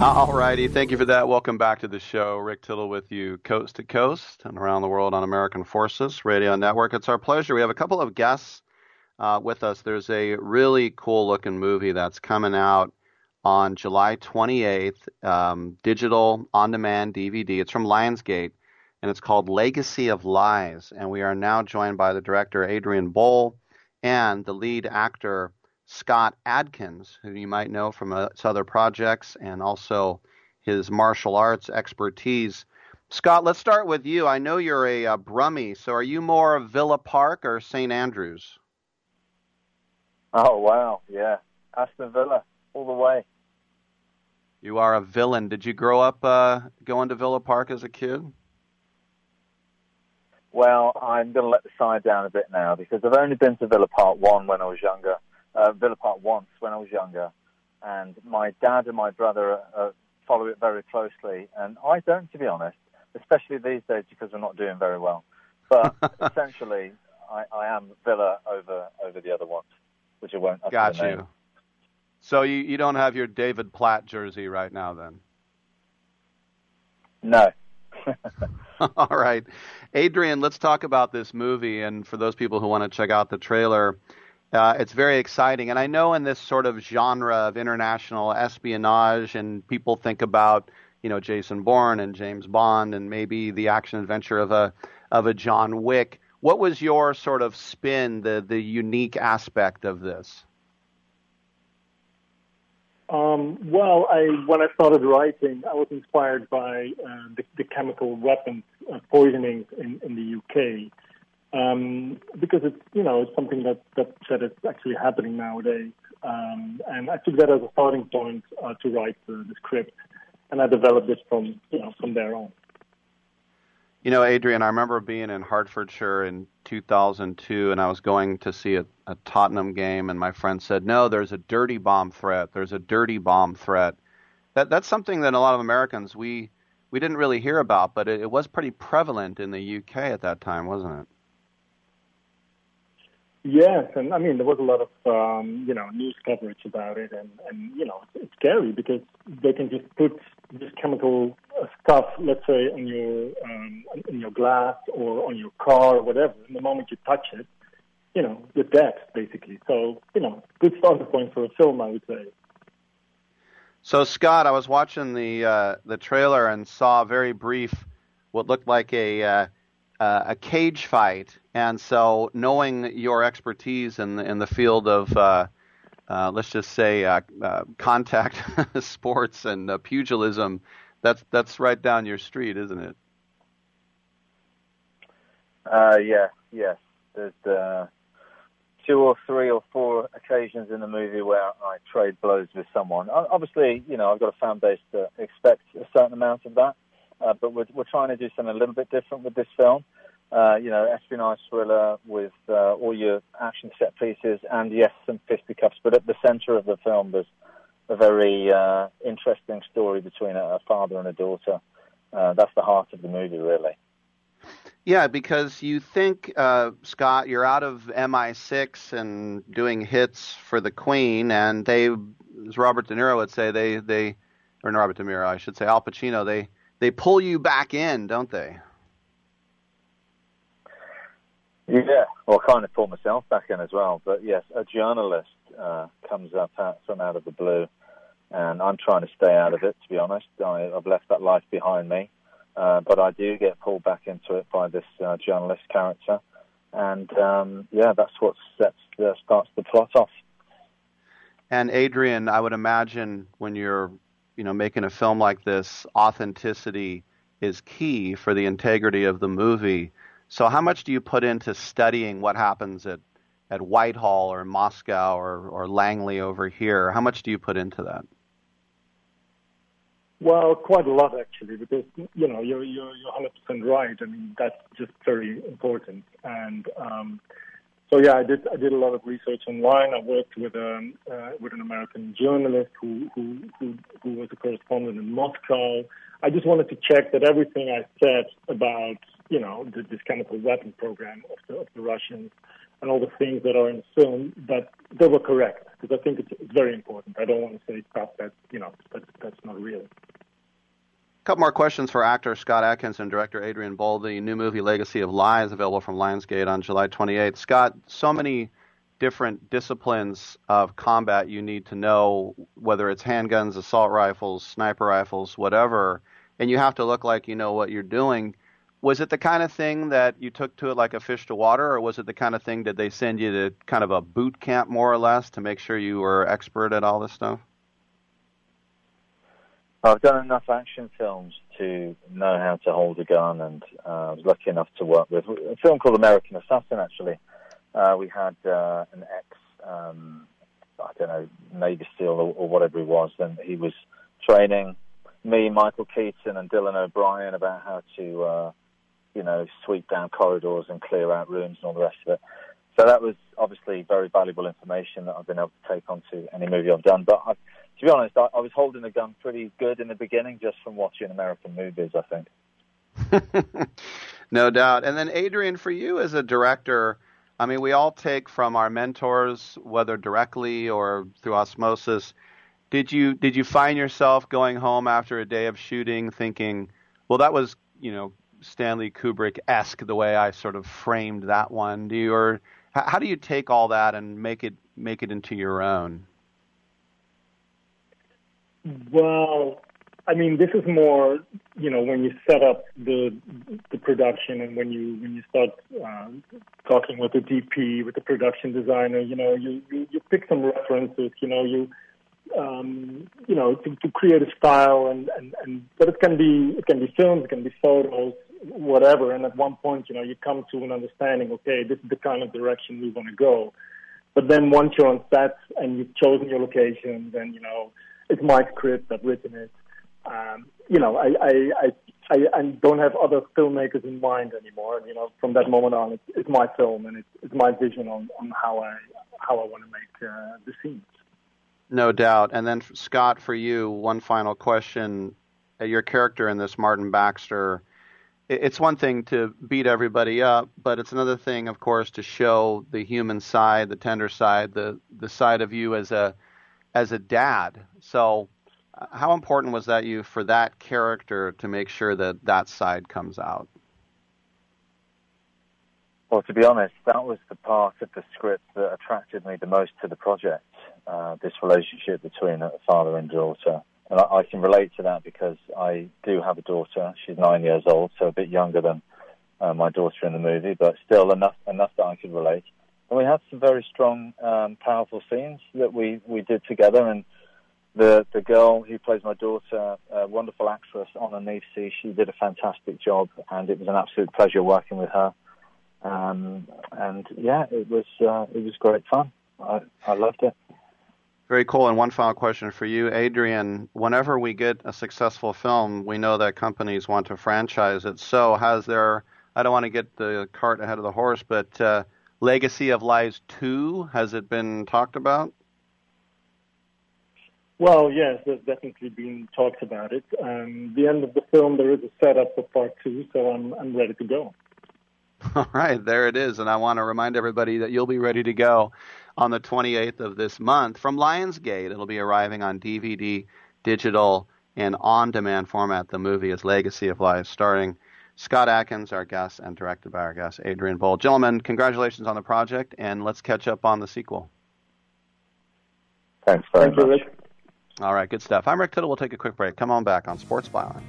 All righty. Thank you for that. Welcome back to the show. Rick Tittle with you, coast to coast and around the world on American Forces Radio Network. It's our pleasure. We have a couple of guests uh, with us. There's a really cool looking movie that's coming out on July 28th, um, digital on demand DVD. It's from Lionsgate and it's called Legacy of Lies. And we are now joined by the director, Adrian Bol, and the lead actor, Scott Adkins, who you might know from uh, other projects and also his martial arts expertise. Scott, let's start with you. I know you're a, a Brummie, so are you more of Villa Park or St. Andrews? Oh wow, yeah, Aston Villa all the way. You are a villain. Did you grow up uh, going to Villa Park as a kid? Well, I'm going to let the side down a bit now because I've only been to Villa Park one when I was younger, uh, Villa Park once when I was younger, and my dad and my brother uh, follow it very closely, and I don't, to be honest, especially these days because we're not doing very well. But essentially, I, I am Villa over over the other ones, which I won't. Got you. So you, you don't have your David Platt jersey right now, then? No. All right. Adrian, let's talk about this movie. And for those people who want to check out the trailer, uh, it's very exciting. And I know in this sort of genre of international espionage, and people think about, you know, Jason Bourne and James Bond, and maybe the action adventure of a of a John Wick. What was your sort of spin, the the unique aspect of this? Um, well, I when I started writing, I was inspired by uh, the, the, chemical weapons uh, poisoning in, in the UK um, because it's you know it's something that that that is actually happening nowadays, um, and I took that as a starting point uh, to write the, the script, and I developed it from you know from there on. You know, Adrian, I remember being in Hertfordshire in 2002, and I was going to see a, a, Tottenham game, and my friend said, "No, there's a dirty bomb threat. There's a dirty bomb threat." That that's something that a lot of Americans we we didn't really hear about, but it, it was pretty prevalent in the UK at that time, wasn't it? Yes, and I mean there was a lot of um, you know news coverage about it, and and you know it's, scary because they can just put this chemical uh, stuff, let's say, on your um, in your glass or on your car or whatever. And the moment you touch it, you know you're dead basically. So you know, good starting point for a film, I would say. So Scott, I was watching the uh, the trailer and saw very brief, what looked like a uh, uh, a cage fight, and so knowing your expertise in the, in the field of uh, uh, let's just say uh, uh, contact sports and uh, pugilism, that's that's right down your street, isn't it? yeah, yes. There's two or three or four occasions in the movie where I trade blows with someone. Obviously, you know, I've got a fan base that expects a certain amount of that. Uh, but we're, we're trying to do something a little bit different with this film. Uh, you know, espionage thriller with uh, all your action set pieces and yes, some fisticuffs. But at the centre of the film, there's a very uh, interesting story between a, a, father and a daughter. Uh, that's the heart of the movie, really. Yeah, because you think, uh, Scott, you're out of MI6 and doing hits for the Queen, and they, as Robert De Niro would say, they, they, or Robert De Niro, I should say, Al Pacino, they they pull you back in, don't they? Yeah, well, I kind of pull myself back in as well. But yes, a journalist uh, comes up out, from out of the blue, and I'm trying to stay out of it. To be honest, I, have left that life behind me, uh, but I do get pulled back into it by this uh, journalist character, and um, yeah, that's what sets starts the plot off. And Adrian, I would imagine when you're you know making a film like this, authenticity is key for the integrity of the movie. So how much do you put into studying what happens at at Whitehall or Moscow or, or Langley over here? How much do you put into that? Well, quite a lot actually, because you know you're you're you're 100% right. I mean that's just very important, and um, so yeah, I did I did a lot of research online. I worked with um uh, with an American journalist who, who who who was a correspondent in Moscow. I just wanted to check that everything I said about you know the, this chemical weapon program of the of the Russians and all the things that are in the film, that they were correct because I think it's, it's very important. I don't want to say stuff that you know that that's not real. Couple more questions for actor Scott Adkins and director Adrian Bol. The new movie Legacy of Lies available from Lionsgate on July 28th. Scott, so many different disciplines of combat you need to know, whether it's handguns, assault rifles, sniper rifles, whatever, and you have to look like you know what you're doing. Was it the kind of thing that you took to it like a fish to water, or was it the kind of thing that they send you to kind of a boot camp more or less to make sure you were expert at all this stuff? I've done enough action films to know how to hold a gun, and uh, I was lucky enough to work with a film called American Assassin. Actually, uh, we had uh, an ex, um, I don't know, Navy SEAL or, or whatever he was, and he was training me, Michael Keaton, and Dylan O'Brien about how to, uh, you know, sweep down corridors and clear out rooms and all the rest of it. So that was obviously very valuable information that I've been able to take onto any movie I've done. But I, to be honest, I, I was holding the gun pretty good in the beginning just from watching American movies, I think. no doubt. And then, Adrian, for you as a director, I mean, we all take from our mentors, whether directly or through osmosis. Did you did you find yourself going home after a day of shooting thinking, well, that was you know Stanley Kubrick esque the way I sort of framed that one? Do you or how do you take all that and make it make it into your own? Well, I mean, this is more, you know, when you set up the the production and when you when you start uh, talking with the DP, with the production designer, you know, you you, you pick some references, you know, you um, you know, to, to create a style and, and and but it can be it can be films, it can be photos, whatever. And at one point, you know, you come to an understanding. Okay, this is the kind of direction we want to go. But then once you're on set and you've chosen your locations and you know it's my script. I've written it. Um, you know, I, I, I, I, don't have other filmmakers in mind anymore. You know, from that moment on, it's, it's my film and it's, it's my vision on, on how I how I want to make uh, the scenes. No doubt. And then Scott, for you, one final question: uh, Your character in this, Martin Baxter. It's one thing to beat everybody up, but it's another thing, of course, to show the human side, the tender side, the the side of you as a as a dad. So, uh, how important was that you for that character to make sure that that side comes out? Well, to be honest, that was the part of the script that attracted me the most to the project. Uh, this relationship between a father and daughter, and I, I, can relate to that because I do have a daughter. She's nine years old, so a bit younger than uh, my daughter in the movie, but still enough enough that I could relate. And we had some very strong, um, powerful scenes that we, we did together. And the the girl who plays my daughter, a wonderful actress, Honor Kneafsey, she did a fantastic job, and it was an absolute pleasure working with her. Um, and yeah, it was uh, it was great fun. I, I loved it. Very cool. And one final question for you, Adrian. Whenever we get a successful film, we know that companies want to franchise it. So, has there? I don't want to get the cart ahead of the horse, but uh, Legacy of Lies 2, has it been talked about? Well, yes, there's definitely been talks about it. Um, the end of the film, there is a setup for part two, so I'm I'm ready to go. All right, there it is, and I want to remind everybody that you'll be ready to go on the 28th of this month from Lionsgate. It'll be arriving on DVD, digital, and on-demand format. The movie is Legacy of Lies, starring Scott Adkins, our guest, and directed by our guest, Adrian Bol. Gentlemen, congratulations on the project, and let's catch up on the sequel. Thanks very Thank much. You, All right, good stuff. I'm Rick Tittle. We'll take a quick break. Come on back on Sports Byline.